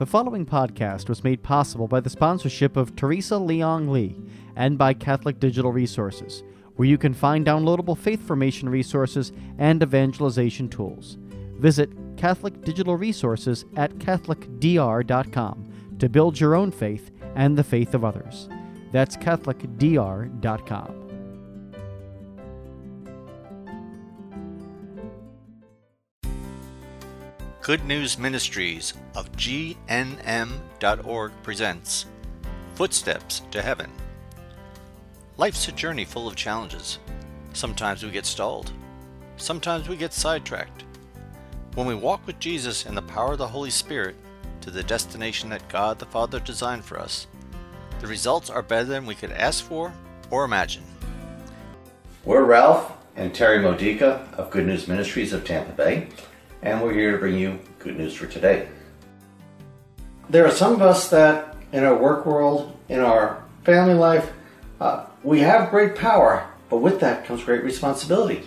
The following podcast was made possible by the sponsorship of Teresa Leong Lee and by Catholic Digital Resources, where you can find downloadable faith formation resources and evangelization tools. Visit Catholic Digital Resources at CatholicDR.com to build your own faith and the faith of others. That's CatholicDR.com. Good News Ministries of GNM.org presents Footsteps to Heaven. Life's a journey full of challenges. Sometimes we get stalled. Sometimes we get sidetracked. When we walk with Jesus in the power of the Holy Spirit to the destination that God the Father designed for us, the results are better than we could ask for or imagine. We're Ralph and Terry Modica of Good News Ministries of Tampa Bay, and we're here to bring you good news for today. There are some of us that in our work world, in our family life, uh, we have great power, but with that comes great responsibility.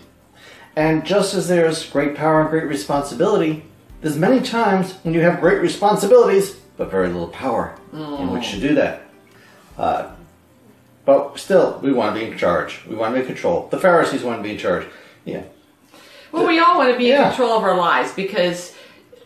And just as there's great power and great responsibility, there's many times when you have great responsibilities, but very little power in which to do that. Uh, but still, we want to be in charge. We want to be in control. The Pharisees want to be in charge. Yeah. Well, we all want to be Yeah. in control of our lives because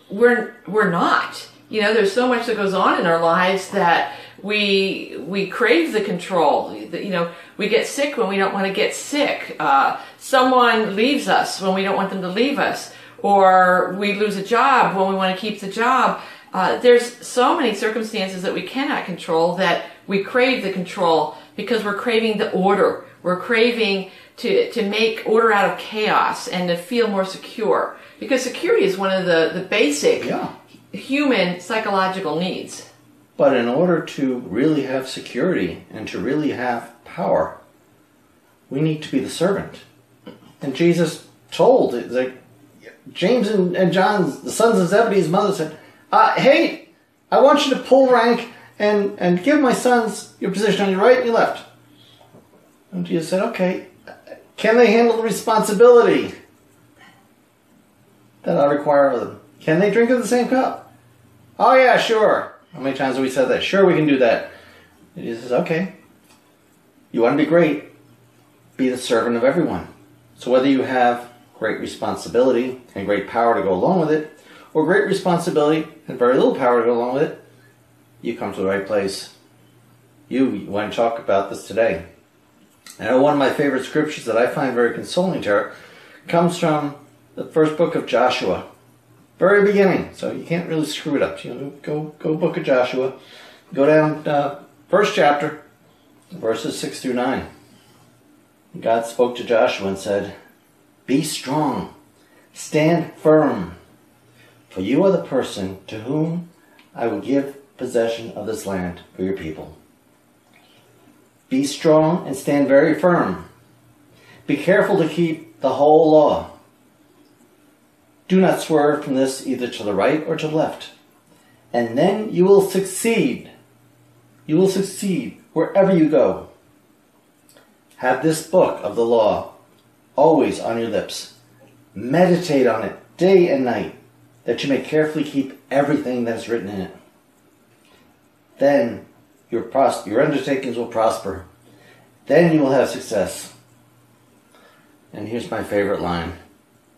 we're we're not. You know, there's so much that goes on in our lives that we we crave the control. You know, we get sick when we don't want to get sick. Uh, someone leaves us when we don't want them to leave us, or we lose a job when we want to keep the job. Uh, there's so many circumstances that we cannot control that we crave the control because we're craving the order. We're craving to, to make order out of chaos and to feel more secure. Because security is one of the, the basic Yeah. human psychological needs. But in order to really have security and to really have power, we need to be the servant. And Jesus told, like James and, and John, the sons of Zebedee's mother said, uh, "Hey, I want you to pull rank and and give my sons your position on your right and your left." And Jesus said, "Okay, can they handle the responsibility that I require of them? Can they drink of the same cup?" Oh yeah, sure. How many times have we said that? Sure, we can do that. And he says, okay. You want to be great? Be the servant of everyone. So whether you have great responsibility and great power to go along with it, or great responsibility and very little power to go along with it, you come to the right place. You want to talk about this today. And one of my favorite scriptures that I find very consoling, Terry, comes from the first book of Joshua, very beginning, so you can't really screw it up. You know, go go book of Joshua, go down uh, first chapter, verses six through nine. God spoke to Joshua and said, "Be strong, stand firm, for you are the person to whom I will give possession of this land for your people. Be strong and stand very firm. Be careful to keep the whole law." Do not swerve from this either to the right or to the left. And then you will succeed. You will succeed wherever you go. Have this book of the law always on your lips. Meditate on it day and night, that you may carefully keep everything that is written in it. Then your, pros- your undertakings will prosper. Then you will have success. And here's my favorite line.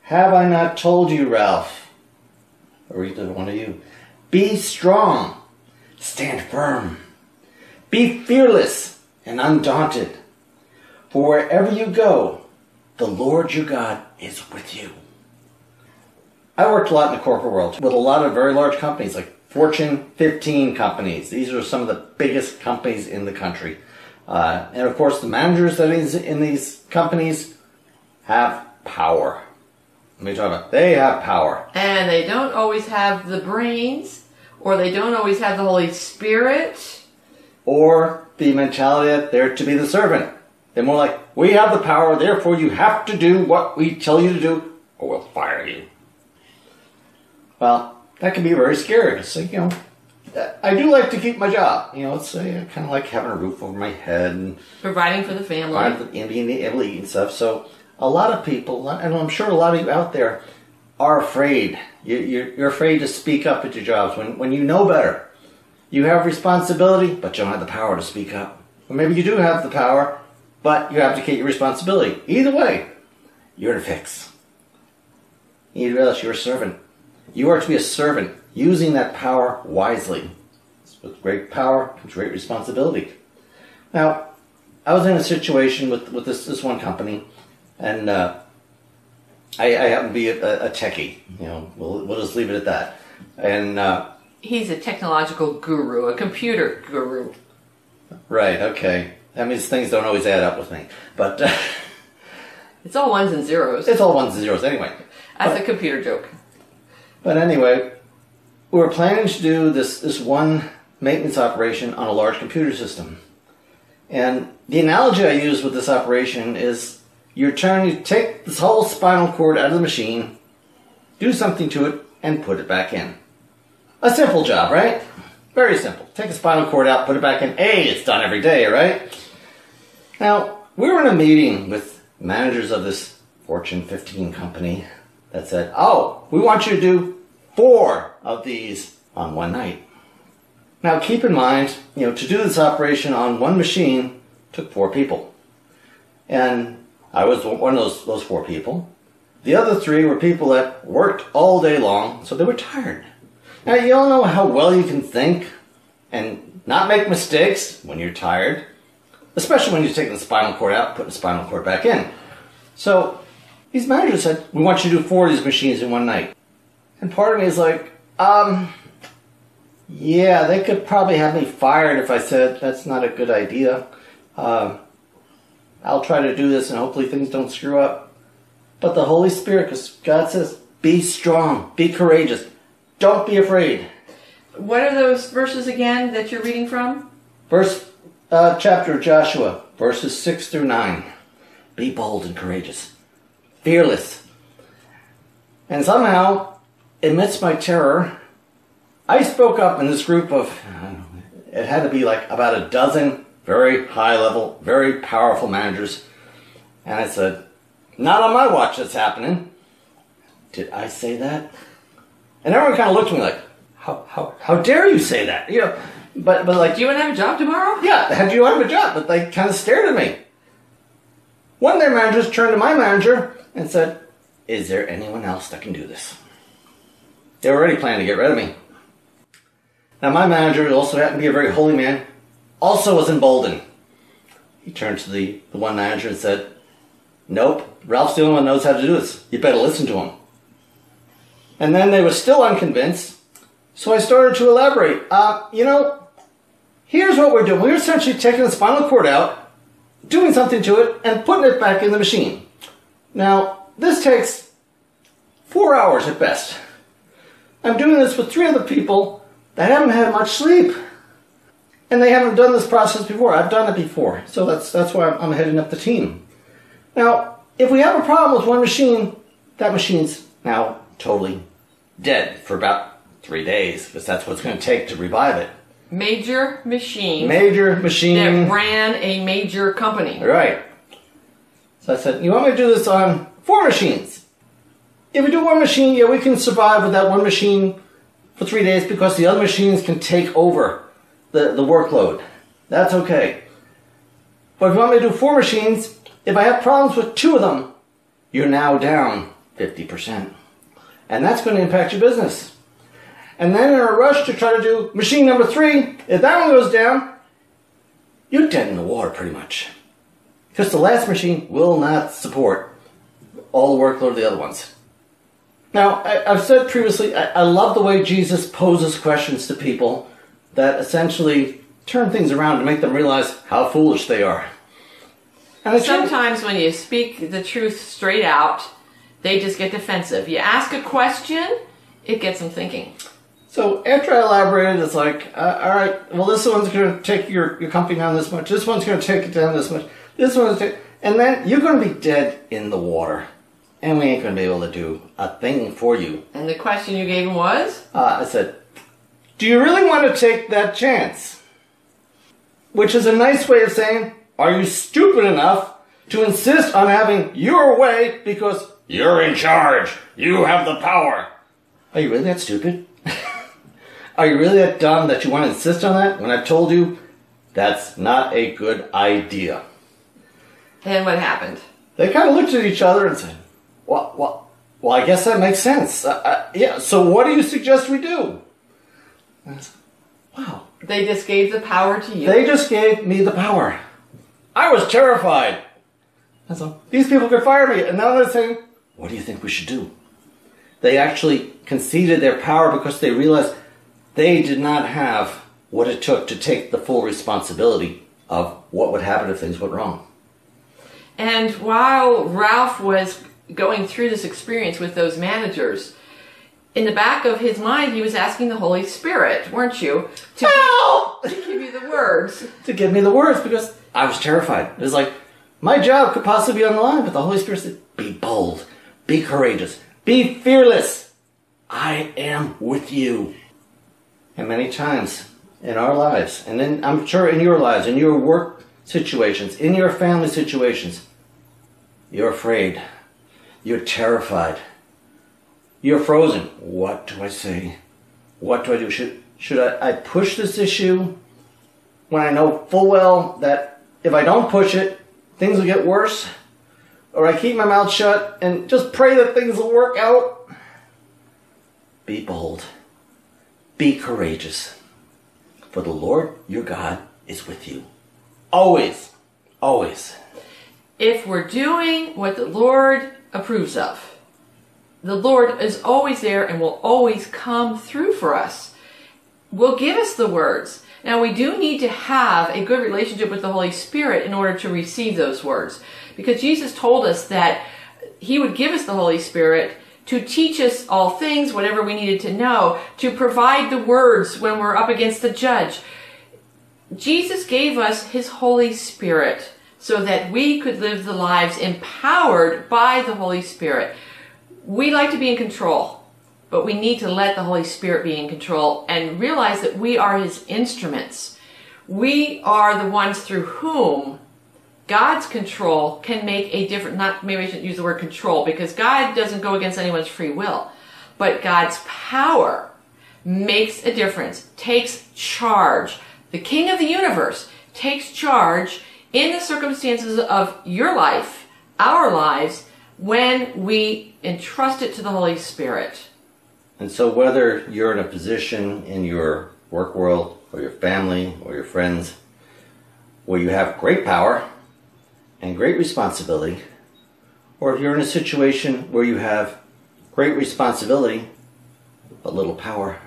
Have I not told you, Ralph? Or either one of you. Be strong. Stand firm. Be fearless and undaunted. For wherever you go, the Lord your God is with you. I worked a lot in the corporate world with a lot of very large companies, like Fortune 15 companies. These are some of the biggest companies in the country. Uh, and of course, the managers that is in these companies have power. Let me talk about. They have power. And they don't always have the brains, or they don't always have the Holy Spirit. or the mentality that they're to be the servant. They're more like, we have the power, therefore you have to do what we tell you to do, or we'll fire you. Well, that can be very scary. Like, you know, I do like to keep my job. You know, it's uh, kind of like having a roof over my head and Providing for the family. and being able to eat and stuff. So a lot of people, and I'm sure a lot of you out there, are afraid. You, you're, you're afraid to speak up at your jobs when, when you know better. You have responsibility, but you don't have the power to speak up. Or maybe you do have the power, but you abdicate your responsibility. Either way, you're in a fix. You need to realize you're a servant. You are to be a servant, using that power wisely. With great power comes great responsibility. Now, I was in a situation with, with this, this one company, and uh, I, I happen to be a, a techie. You know, we'll, we'll just leave it at that. And uh, He's a technological guru, a computer guru. right, okay, that means things don't always add up with me, but uh, It's all ones and zeros. it's all ones and zeros anyway. That's a computer joke. But anyway, we were planning to do this, this one maintenance operation on a large computer system. And the analogy I use with this operation is you're trying to take this whole spinal cord out of the machine, do something to it, and put it back in. A simple job, right? Very simple. Take the spinal cord out, put it back in. Hey, it's done every day, right? Now, we were in a meeting with managers of this Fortune 15 company that said, Oh, we want you to do four of these on one night. Now, keep in mind, you know, to do this operation on one machine took four people. And I was one of those, those four people. The other three were people that worked all day long, so they were tired. Now, you all know how well you can think and not make mistakes when you're tired, especially when you're taking the spinal cord out putting the spinal cord back in. So, these managers said, We want you to do four of these machines in one night. And part of me is like, um, yeah, they could probably have me fired if I said that's not a good idea. Um, I'll try to do this and hopefully things don't screw up. But the Holy Spirit, because God says, be strong, be courageous, don't be afraid. What are those verses again that you're reading from? Verse, uh, chapter of Joshua, verses 6 through 9. Be bold and courageous, fearless. And somehow, amidst my terror, I spoke up in this group of, know, it had to be like about a dozen very high level, very powerful managers. And I said, Not on my watch that's happening. Did I say that? And everyone kind of looked at me like, How, how, how dare you say that? You know, but, but like, Do you want to have a job tomorrow? yeah, had you have a job, but they kind of stared at me. One of their managers turned to my manager and said, Is there anyone else that can do this? They were already planning to get rid of me. Now, my manager, also happened to be a very holy man, also was emboldened. He turned to the, the one manager and said, Nope, Ralph's the only one knows how to do this. You better listen to him. And then they were still unconvinced, so I started to elaborate. Uh, you know, Here's what we're doing. We're essentially taking the spinal cord out, doing something to it, and putting it back in the machine. Now, this takes four hours at best. I'm doing this with three other people that haven't had much sleep. And they haven't done this process before. I've done it before. So that's, that's why I'm, I'm heading up the team. Now, if we have a problem with one machine, that machine's now totally dead for about three days, because that's what it's going to take to revive it. Major machine Major machine. that ran a major company. Right. So I said, you want me to do this on four machines? If we do one machine, yeah, we can survive with that one machine for three days because the other machines can take over the, the workload. That's okay. But if you want me to do four machines, if I have problems with two of them, you're now down 50%. And that's going to impact your business. And then in a rush to try to do machine number three, if that one goes down, you're dead in the water pretty much. Because the last machine will not support all the workload of the other ones. Now, I, I've said previously, I, I love the way Jesus poses questions to people that essentially turn things around to make them realize how foolish they are. And Sometimes when you speak the truth straight out, they just get defensive. You ask a question, it gets them thinking. So after I elaborated, it's like, uh, all right, well, this one's going to take your, your company down this much. This one's going to take it down this much. This one's take, and then you're going to be dead in the water, and we ain't going to be able to do a thing for you. And the question you gave him was? Uh, I said, do you really want to take that chance? Which is a nice way of saying, are you stupid enough to insist on having your way because You're in charge. You have the power. Are you really that stupid? Are you really that dumb that you want to insist on that when I've told you that's not a good idea? And what happened? They kind of looked at each other and said, Well, well, well I guess that makes sense. Uh, uh, yeah, so what do you suggest we do? And I said, wow. They just gave the power to you. They just gave me the power. I was terrified. And so these people could fire me. And now they're saying, What do you think we should do? They actually conceded their power because they realized they did not have what it took to take the full responsibility of what would happen if things went wrong. And while Ralph was going through this experience with those managers, in the back of his mind, he was asking the Holy Spirit, weren't you, to, Help! to give you the words. to give me the words because I was terrified. It was like my job could possibly be on the line, but the Holy Spirit said, "Be bold, be courageous, be fearless. I am with you." And many times in our lives, and then I'm sure in your lives, in your work situations, in your family situations, you're afraid, you're terrified, you're frozen. What do I say? What do I do? Should should I, I push this issue? when I know full well that if I don't push it, things will get worse, or I keep my mouth shut and just pray that things will work out. Be bold. Be courageous. For the Lord your God is with you. Always. Always. If we're doing what the Lord approves of, the Lord is always there and will always come through for us. Will give us the words. Now we do need to have a good relationship with the Holy Spirit in order to receive those words. Because Jesus told us that He would give us the Holy Spirit to teach us all things, whatever we needed to know, to provide the words when we're up against the judge. Jesus gave us His Holy Spirit so that we could live the lives empowered by the Holy Spirit. We like to be in control, but we need to let the Holy Spirit be in control and realize that we are His instruments. We are the ones through whom God's control can make a difference. Not maybe I shouldn't use the word control because God doesn't go against anyone's free will, but God's power makes a difference, takes charge. The King of the universe takes charge in the circumstances of your life, our lives, when we entrust it to the Holy Spirit. And so, whether you're in a position in your work world, or your family, or your friends, where you have great power and great responsibility, or if you're in a situation where you have great responsibility but little power,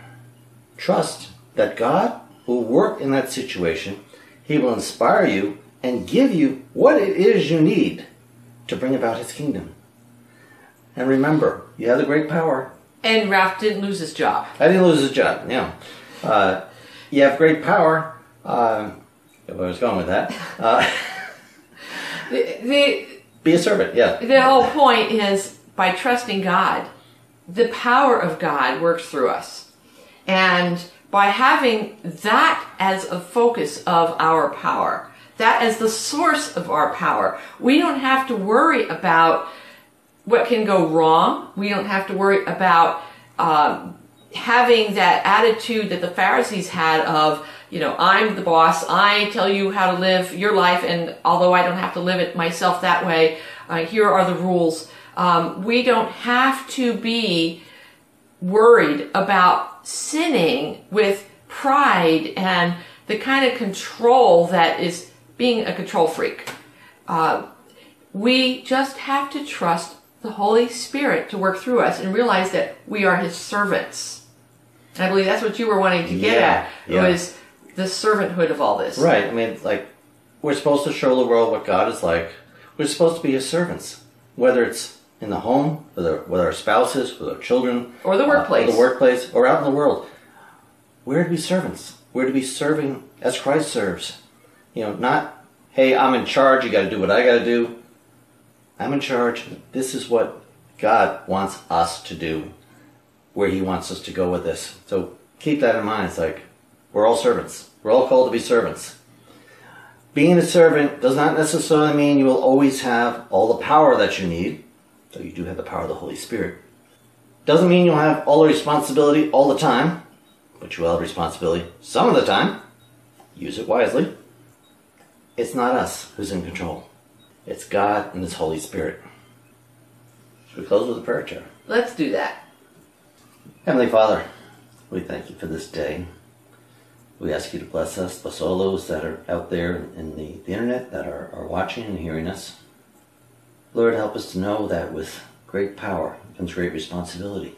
trust that God will work in that situation. He will inspire you and give you what it is you need to bring about His kingdom. And remember, you have the great power, And Ralph didn't lose his job. I didn't lose his job. Yeah, uh, you have great power. Uh, I was going with that. Uh, The, the, be a servant. Yeah. the whole point is by trusting God, the power of God works through us. And by having that as a focus of our power, that as the source of our power, we don't have to worry about what can go wrong. We don't have to worry about um, having that attitude that the Pharisees had of, you know, I'm the boss. I tell you how to live your life, and although I don't have to live it myself that way, uh, here are the rules. Um, we don't have to be worried about sinning with pride and the kind of control that is being a control freak. Uh, we just have to trust the Holy Spirit to work through us and realize that we are His servants. And I believe that's what you were wanting to get Yeah, at yeah. was the servanthood of all this. Right. I mean, like, we're supposed to show the world what God is like. We're supposed to be His servants, whether it's in the home, with our, with our spouses, with our children, Or the uh, workplace. or the workplace, or out in the world. We're to be servants. We're to be serving as Christ serves. You know, not, hey, I'm in charge. You got to do what I got to do. I'm in charge. This is what God wants us to do. Where He wants us to go with this. So keep that in mind. It's like we're all servants. We're all called to be servants. Being a servant does not necessarily mean you will always have all the power that you need. So you do have the power of the Holy Spirit. Doesn't mean you'll have all the responsibility all the time, but you will have responsibility some of the time. Use it wisely. It's not us who's in control. It's God and His Holy Spirit. Should we close with a prayer, Chair? Let's do that. Heavenly Father, we thank you for this day. We ask you to bless us, bless all those that are out there in the, the internet that are, are watching and hearing us. Lord, help us to know that with great power comes great responsibility.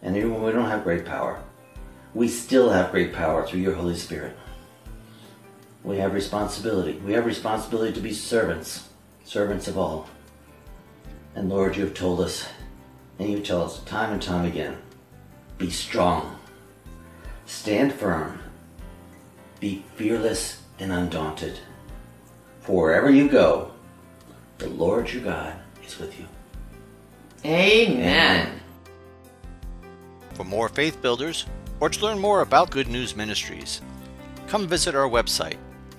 And even when we don't have great power, we still have great power through your Holy Spirit. We have responsibility. We have responsibility to be servants, servants of all. And Lord, you have told us, and you tell us time and time again, be strong, stand firm, be fearless and undaunted. For wherever you go, the Lord your God is with you. Amen. For more faith builders, or to learn more about Good News Ministries, come visit our website